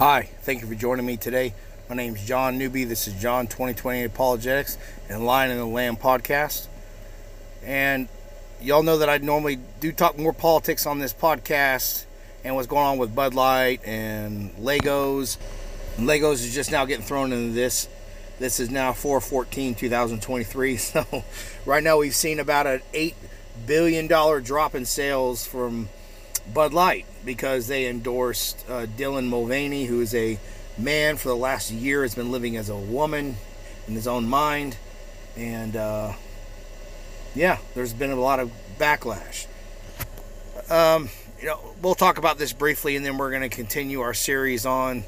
Hi, thank you for joining me today. My name is John Newby. This is John 2020 Apologetics and Lion in the Lamb podcast. And y'all know that I normally do talk more politics on this podcast and what's going on with Bud Light and Legos. And Legos is just now getting thrown into this. This is now 414 2023. So right now we've seen about an $8 billion drop in sales from Bud Light because they endorsed uh, Dylan Mulvaney, who is a man for the last year has been living as a woman in his own mind, and uh, yeah, there's been a lot of backlash. Um, you know, we'll talk about this briefly, and then we're going to continue our series on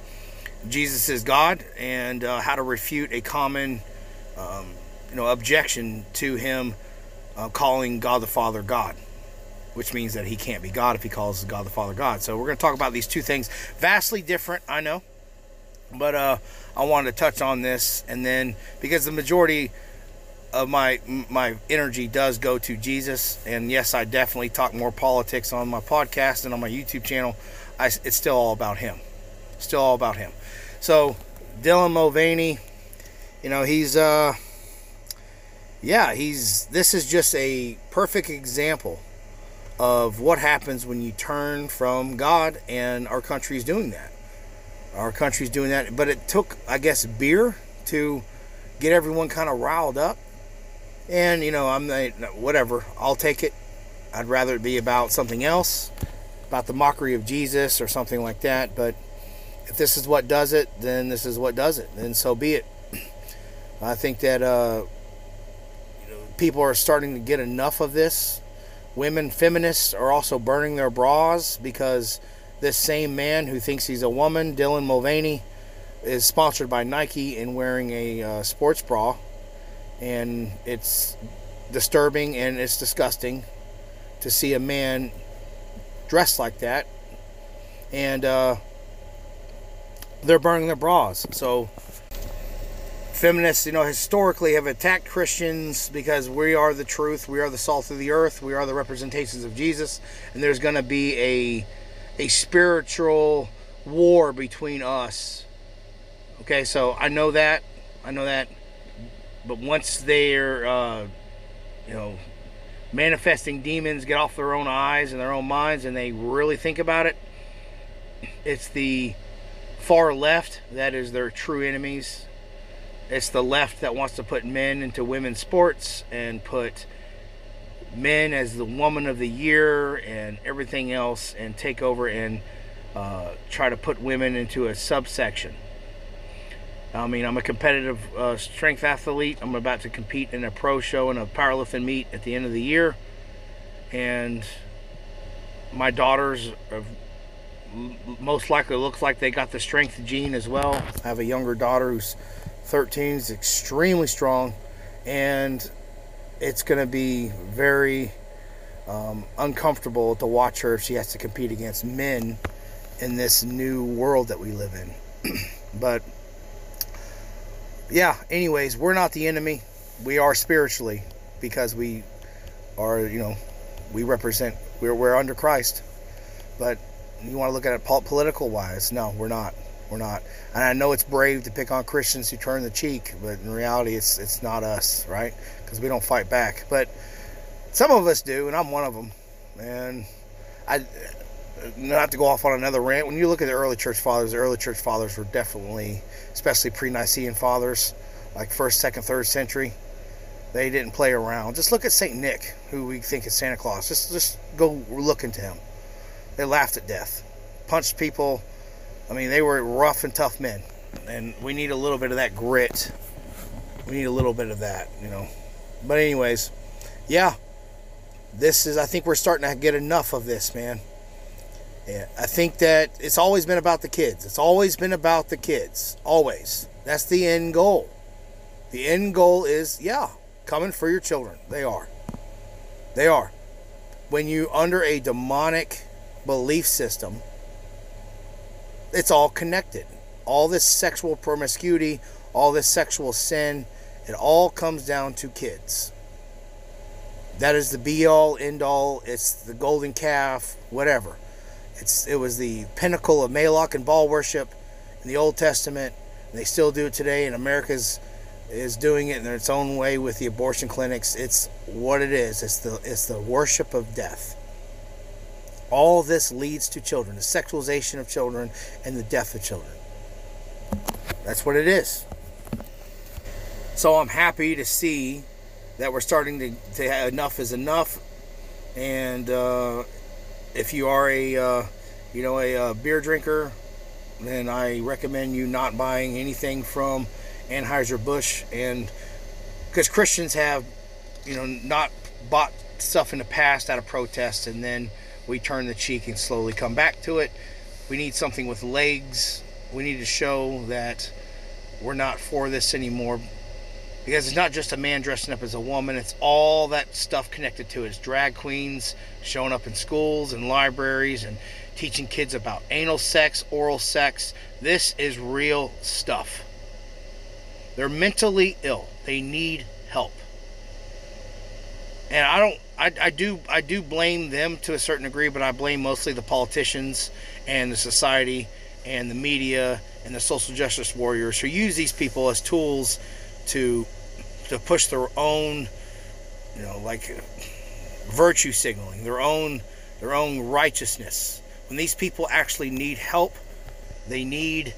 Jesus is God and uh, how to refute a common, um, you know, objection to him uh, calling God the Father God which means that he can't be God if he calls God the Father God. So we're going to talk about these two things. Vastly different, I know. But uh, I wanted to touch on this, and then because the majority of my my energy does go to Jesus, and yes, I definitely talk more politics on my podcast and on my YouTube channel. I, it's still all about him, still all about him. So Dylan Mulvaney, you know, he's uh, yeah, he's this is just a perfect example of what happens when you turn from God, and our country is doing that. Our country is doing that, but it took, I guess, beer to get everyone kind of riled up. And you know, I'm whatever. I'll take it. I'd rather it be about something else, about the mockery of Jesus or something like that. But if this is what does it, then this is what does it, and so be it. I think that uh, people are starting to get enough of this Women feminists are also burning their bras because this same man who thinks he's a woman, Dylan Mulvaney, is sponsored by Nike and wearing a uh, sports bra. And it's disturbing and it's disgusting to see a man dressed like that. And uh, they're burning their bras. So feminists, you know, historically have attacked Christians because we are the truth, we are the salt of the earth, we are the representations of Jesus, and there's going to be a a spiritual war between us. Okay, so I know that, I know that, but once they're, uh, you know, manifesting demons get off their own eyes and their own minds, and they really think about it, it's the far left that is their true enemies it's the left that wants to put men into women's sports and put men as the woman of the year and everything else and take over and uh, try to put women into a subsection. I mean, I'm a competitive uh, strength athlete. I'm about to compete in a pro show and a powerlifting meet at the end of the year. And my daughters most likely looks like they got the strength gene as well. I have a younger daughter who's 13 is extremely strong and it's going to be very um, uncomfortable to watch her if she has to compete against men in this new world that we live in. but yeah, anyways, we're not the enemy. We are spiritually because we are, you know, we represent, we're, we're under Christ. But you want to look at it political wise? No, we're not. We're not. And I know it's brave to pick on Christians who turn the cheek, but in reality, it's it's not us, right? Because we don't fight back. But some of us do, and I'm one of them. And I not to go off on another rant. When you look at the early church fathers, the early church fathers were definitely, especially pre-Nicene fathers, like first, second, third century. They didn't play around. Just look at Saint Nick, who we think is Santa Claus. Just just go look into him. They laughed at death, punched people I mean, they were rough and tough men, and we need a little bit of that grit. We need a little bit of that, you know. But anyways, yeah, this is. I think we're starting to get enough of this, man. Yeah, I think that it's always been about the kids. It's always been about the kids. Always. That's the end goal. The end goal is, yeah, coming for your children. They are. They are. When you under a demonic belief system it's all connected. All this sexual promiscuity, all this sexual sin, it all comes down to kids. That is the be all, end all. It's the golden calf, whatever. It's it was the pinnacle of Moloch and Baal worship, in the Old Testament. And They still do it today, and America's is doing it in its own way with the abortion clinics. It's what it is. It's the it's the worship of death. All this leads to children, the sexualization of children and the death of children. That's what it is. So I'm happy to see that we're starting to, to enough is enough. And uh, if you are a uh, you know a, a uh, beer drinker, then I recommend you not buying anything from Anheuser-Busch and because Christians have, you know, not bought stuff in the past out of protest and then we turn the cheek and slowly come back to it. We need something with legs. We need to show that we're not for this anymore because it's not just a man dressing up as a woman, it's all that stuff connected to it. It's drag queens showing up in schools and libraries and teaching kids about anal sex, oral sex. This is real stuff. They're mentally ill. They need help. And I don't I, I do I do blame them to a certain degree, but I blame mostly the politicians and the society and the media and the social justice warriors who use these people as tools to to push their own you know like virtue signaling, their own their own righteousness. When these people actually need help, they need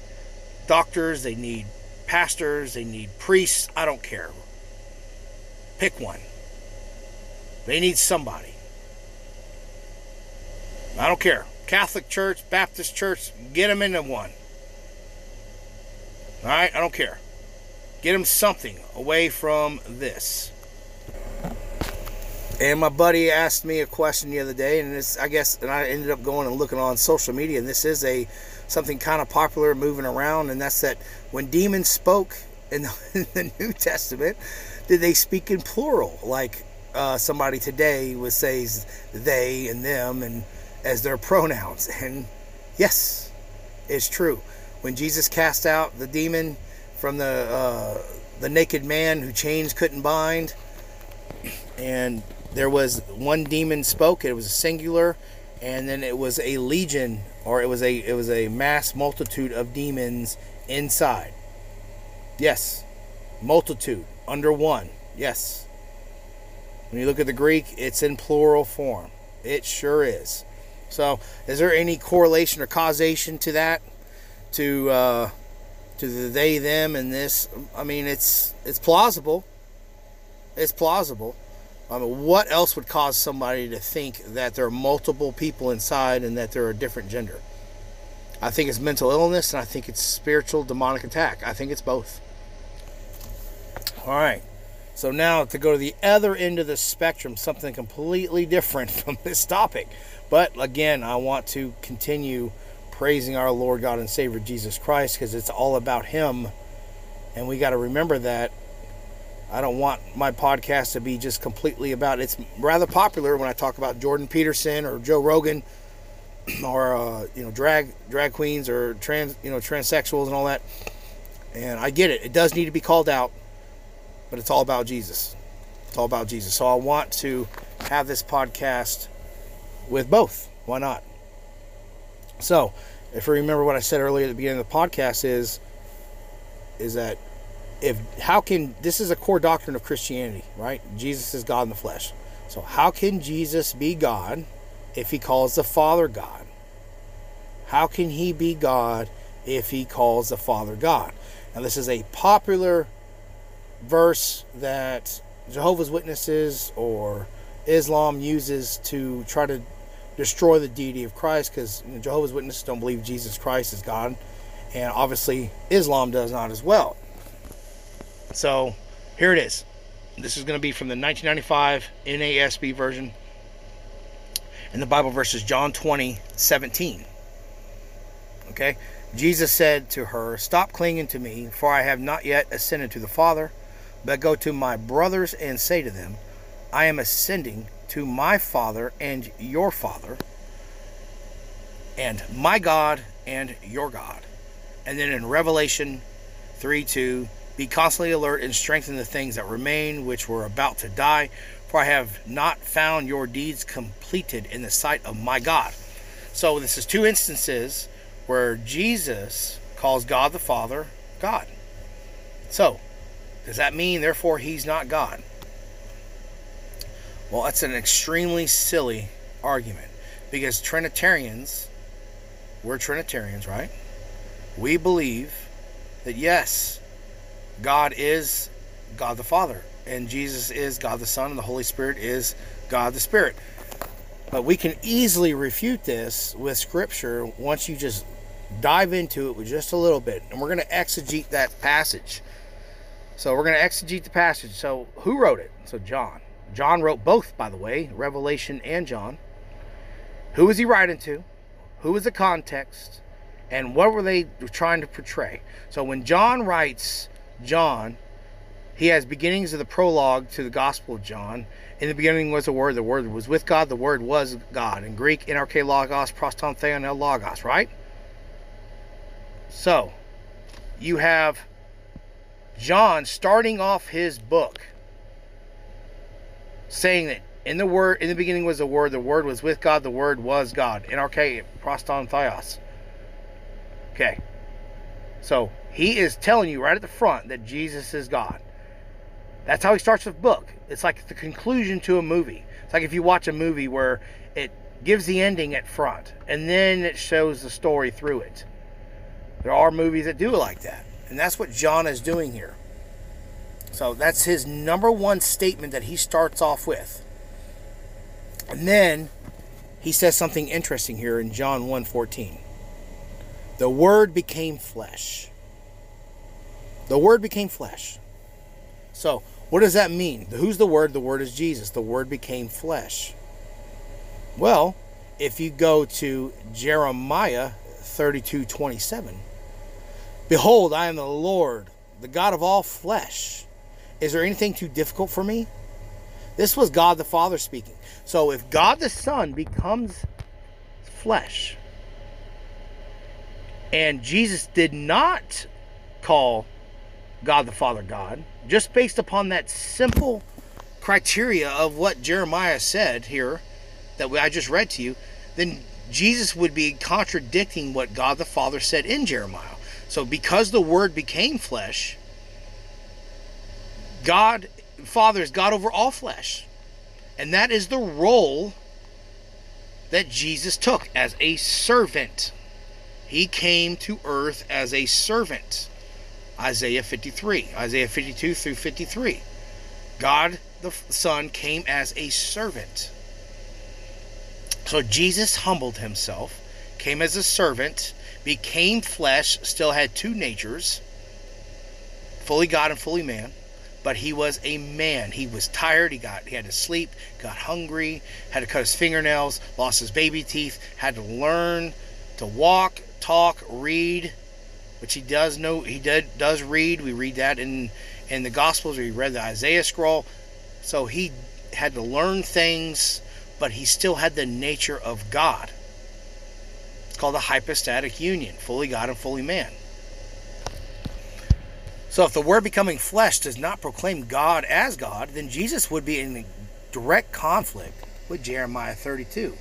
doctors, they need pastors, they need priests, I don't care. Pick one. They need somebody. I don't care. Catholic Church, Baptist Church, get them into one. All right, I don't care. Get them something away from this. And my buddy asked me a question the other day, and it's I guess, and I ended up going and looking on social media, and this is a something kind of popular moving around, and that's that when demons spoke in the, in the New Testament, did they speak in plural? Like uh, somebody today would say they and them and as their pronouns. And yes, it's true. When Jesus cast out the demon from the uh, the naked man who chains couldn't bind, and there was one demon spoke. It was a singular, and then it was a legion or it was a it was a mass multitude of demons inside. Yes. Multitude under one. Yes. When you look at the Greek, it's in plural form. It sure is. So, is there any correlation or causation to that? To uh, to the they them and this? I mean, it's it's plausible. It's plausible. I mean, what else would cause somebody to think that there are multiple people inside and that they're a different gender? I think it's mental illness and I think it's spiritual demonic attack. I think it's both. All right. So now to go to the other end of the spectrum, something completely different from this topic. But again, I want to continue praising our Lord God and Savior Jesus Christ because it's all about Him. And we got to remember that I don't want my podcast to be just completely about it's rather popular when I talk about Jordan Peterson or Joe Rogan or uh, you know drag drag queens or trans you know transsexuals and all that. And I get it. It does need to be called out, but it's all about Jesus. It's all about Jesus. So I want to have this podcast with both. Why not? So, if you remember what I said earlier at the beginning of the podcast is is that if how can this is a core doctrine of Christianity, right? Jesus is God in the flesh. So how can Jesus be God if he calls the Father God? How can he be God if he calls the Father God? Now this is a popular verse that Jehovah's Witnesses or Islam uses to try to destroy the deity of Christ because Jehovah's Witnesses don't believe Jesus Christ is God, and obviously Islam does not as well. So here it is. This is going to be from the 1995 NASB version. And the Bible verse is John 20, 17. Okay? Jesus said to her, Stop clinging to me, for I have not yet ascended to the Father, but go to my brothers and say to them, I am ascending to my Father and your Father, and my God and your God. And then in Revelation 3 2, be constantly alert and strengthen the things that remain, which were about to die, for I have not found your deeds completed in the sight of my God. So, this is two instances where Jesus calls God the Father God. So, does that mean, therefore, he's not God? Well, that's an extremely silly argument because Trinitarians, we're Trinitarians, right? We believe that yes, God is God the Father, and Jesus is God the Son, and the Holy Spirit is God the Spirit. But we can easily refute this with Scripture once you just dive into it with just a little bit. And we're going to exegete that passage. So we're going to exegete the passage. So who wrote it? So John. John wrote both, by the way, Revelation and John. Who was he writing to? Who was the context? And what were they trying to portray? So when John writes John, he has beginnings of the prologue to the Gospel of John. In the beginning was the Word. The Word was with God. The Word was God. In Greek, NRK logos, proston theon el logos, right? So, you have John starting off his book saying that in the word in the beginning was the word the word was with god the word was god. Nrk proston theos okay. So he is telling you right at the front that jesus is god. That's how he starts the book. It's like the conclusion to a movie. It's like if you watch a movie where it gives the ending at front and then it shows the story through it. There are movies that do like that and that's what john is doing here so that's his number one statement that he starts off with. And then he says something interesting here in John 1:14. The word became flesh. The word became flesh. So, what does that mean? Who's the word? The word is Jesus. The word became flesh. Well, if you go to Jeremiah 32:27, behold, I am the Lord, the God of all flesh. Is there anything too difficult for me? This was God the Father speaking. So if God the Son becomes flesh, and Jesus did not call God the Father God, just based upon that simple criteria of what Jeremiah said here that I just read to you, then Jesus would be contradicting what God the Father said in Jeremiah. So because the Word became flesh, God, Father is God over all flesh. And that is the role that Jesus took as a servant. He came to earth as a servant. Isaiah 53, Isaiah 52 through 53. God the Son came as a servant. So Jesus humbled himself, came as a servant, became flesh, still had two natures, fully God and fully man but he was a man. He was tired. He got he had to sleep, got hungry, had to cut his fingernails, lost his baby teeth, had to learn to walk, talk, read, which he does know he did does read. We read that in in the Gospels. We read the Isaiah scroll. So he had to learn things, but he still had the nature of God. It's called a hypostatic union, fully God and fully man. So if the Word becoming flesh does not proclaim God as God, then Jesus would be in direct conflict with Jeremiah 32.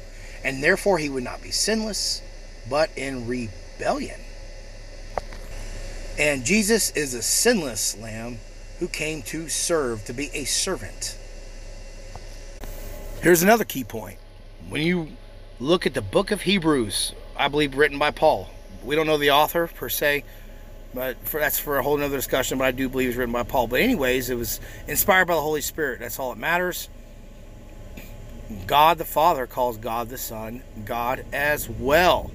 And therefore he would not be sinless, but in rebellion. And Jesus is a sinless lamb who came to serve, to be a servant. Here's another key point. When you look at the book of Hebrews, I believe written by Paul, we don't know the author per se, but for, that's for a whole nother discussion. But I do believe it's written by Paul. But anyways, it was inspired by the Holy Spirit. That's all that matters. God the Father calls God the Son God as well.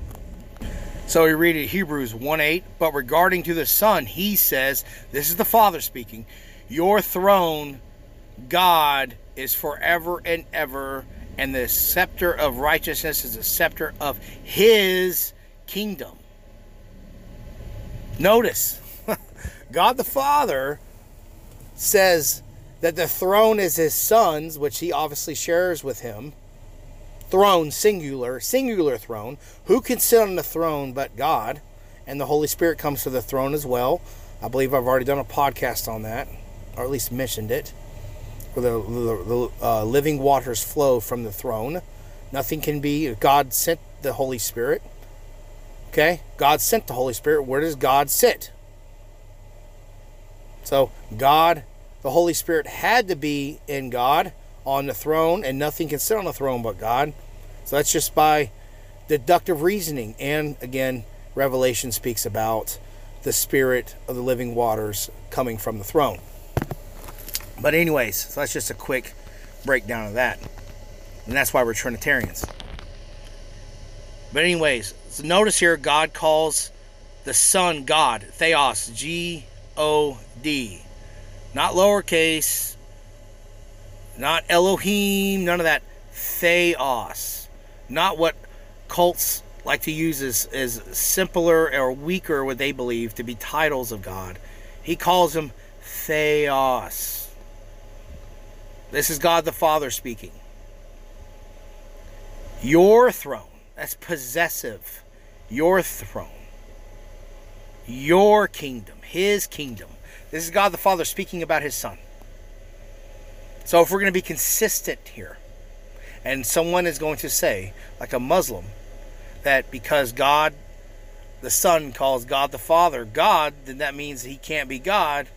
So we read in Hebrews 1 8, but regarding to the Son, he says, This is the Father speaking, Your throne, God, is forever and ever, and the scepter of righteousness is the scepter of his kingdom. Notice, God the Father says that the throne is his son's, which he obviously shares with him. Throne, singular, singular throne. Who can sit on the throne but God? And the Holy Spirit comes to the throne as well. I believe I've already done a podcast on that, or at least mentioned it. Where the, the, the uh, living waters flow from the throne. Nothing can be, God sent the Holy Spirit Okay? God sent the Holy Spirit. Where does God sit? So, God, the Holy Spirit had to be in God on the throne, and nothing can sit on the throne but God. So, that's just by deductive reasoning. And again, Revelation speaks about the Spirit of the living waters coming from the throne. But, anyways, so that's just a quick breakdown of that. And that's why we're Trinitarians. But, anyways, so notice here God calls the Son God, Theos, G O D. Not lowercase, not Elohim, none of that. Theos. Not what cults like to use as, as simpler or weaker, what they believe to be titles of God. He calls him Theos. This is God the Father speaking. Your throne. That's possessive. Your throne. Your kingdom. His kingdom. This is God the Father speaking about his Son. So if we're going to be consistent here, and someone is going to say, like a Muslim, that because God the Son calls God the Father God, then that means he can't be God.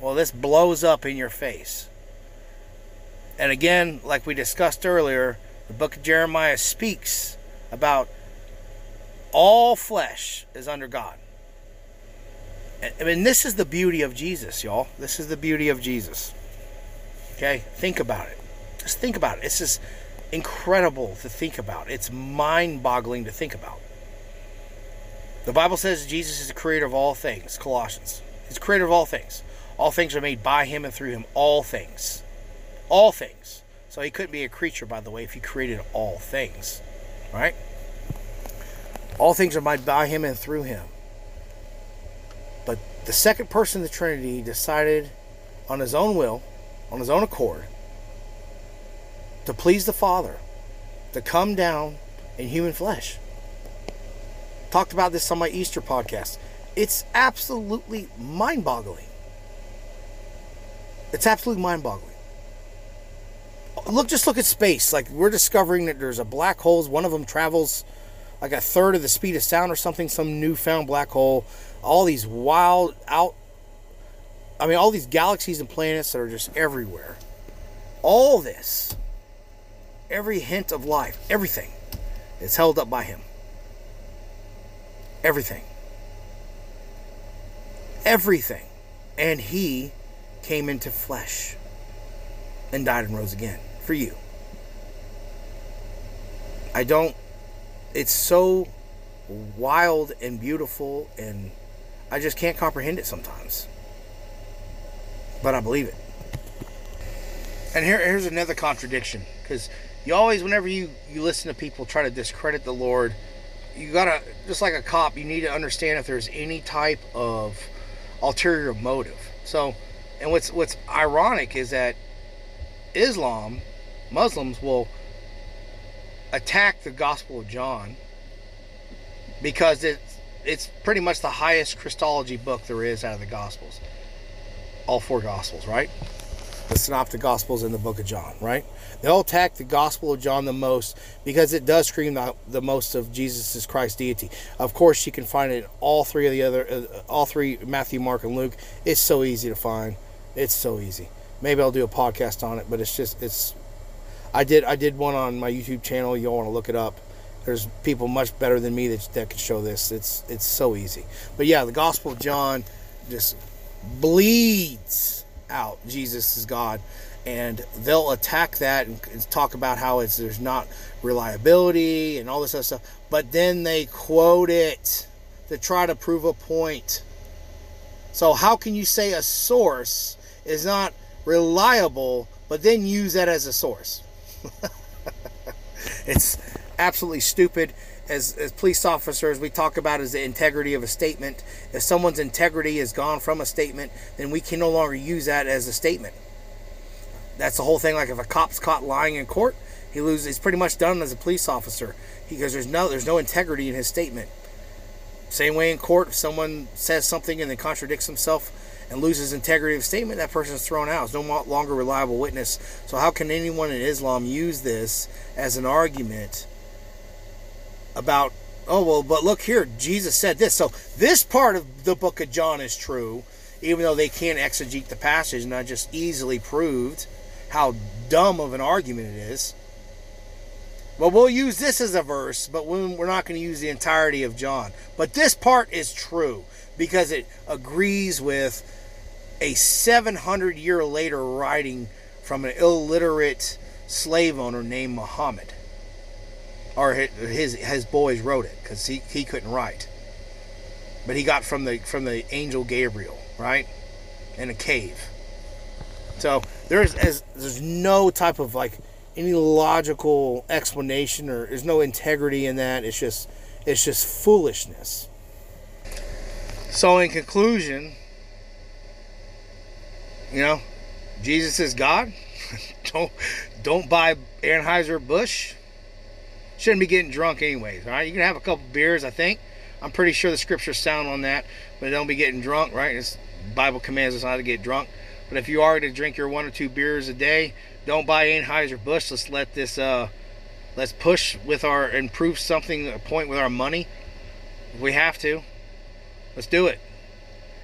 Well, this blows up in your face. And again, like we discussed earlier, the book of Jeremiah speaks about all flesh is under God. I mean, this is the beauty of Jesus, y'all. This is the beauty of Jesus. Okay? Think about it. Just think about it. It's just incredible to think about. It's mind boggling to think about. The Bible says Jesus is the creator of all things, Colossians. He's creator of all things. All things are made by him and through him. All things. All things. So he couldn't be a creature, by the way, if he created all things. Right? All things are made by him and through him. But the second person of the Trinity decided on his own will, on his own accord, to please the Father, to come down in human flesh. Talked about this on my Easter podcast. It's absolutely mind boggling. It's absolutely mind boggling. Look, just look at space. Like, we're discovering that there's a black holes. One of them travels like a third of the speed of sound or something, some newfound black hole. All these wild out. I mean, all these galaxies and planets that are just everywhere. All this every hint of life, everything is held up by him. Everything. Everything. And he came into flesh and died and rose again for you. I don't, it's so wild and beautiful, and I just can't comprehend it sometimes. But I believe it. And here, here's another contradiction because you always whenever you you listen to people try to discredit the lord you gotta just like a cop you need to understand if there's any type of ulterior motive so and what's what's ironic is that islam muslims will attack the gospel of john because it's it's pretty much the highest christology book there is out of the gospels all four gospels right the synoptic gospels and the book of john right They'll attack the Gospel of John the most because it does scream the, the most of Jesus' Christ deity. Of course, you can find it in all three of the other, uh, all three Matthew, Mark, and Luke. It's so easy to find. It's so easy. Maybe I'll do a podcast on it, but it's just it's. I did I did one on my YouTube channel. You'll want to look it up. There's people much better than me that that could show this. It's it's so easy. But yeah, the Gospel of John just bleeds out Jesus is God and they'll attack that and, talk about how it's there's not reliability and all this other stuff but then they quote it to try to prove a point so how can you say a source is not reliable but then use that as a source it's absolutely stupid as, as police officers we talk about is the integrity of a statement if someone's integrity is gone from a statement then we can no longer use that as a statement that's the whole thing. Like if a cop's caught lying in court, he loses. He's pretty much done as a police officer because there's no there's no integrity in his statement. Same way in court, if someone says something and then contradicts himself and loses integrity of statement, that person is thrown out. It's no longer reliable witness. So how can anyone in Islam use this as an argument about oh well, but look here, Jesus said this. So this part of the book of John is true, even though they can't exegete the passage, and I just easily proved how dumb of an argument it is. Well, we'll use this as a verse, but we're not going to use the entirety of John. But this part is true because it agrees with a 700 year later writing from an illiterate slave owner named Muhammad. Or his his boys wrote it because he, he couldn't write. But he got from the from the angel Gabriel, right? In a cave. So there's as there's no type of like any logical explanation or there's no integrity in that. It's just it's just foolishness. So in conclusion, you know, Jesus is God. don't don't buy Anheuser Busch. Shouldn't be getting drunk anyways. All right, you can have a couple beers. I think I'm pretty sure the scripture's sound on that, but don't be getting drunk. Right? It's Bible commands us not to get drunk. But if you are to drink your one or two beers a day, don't buy Anheuser Busch. Let's let this uh, let's push with our improve something a point with our money. If we have to, let's do it.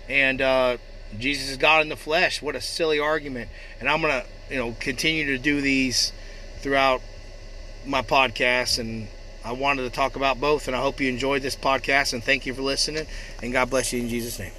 And uh, Jesus is God in the flesh. What a silly argument. And I'm gonna you know continue to do these throughout my podcast and I wanted to talk about both and I hope you enjoyed this podcast and thank you for listening and God bless you in Jesus name.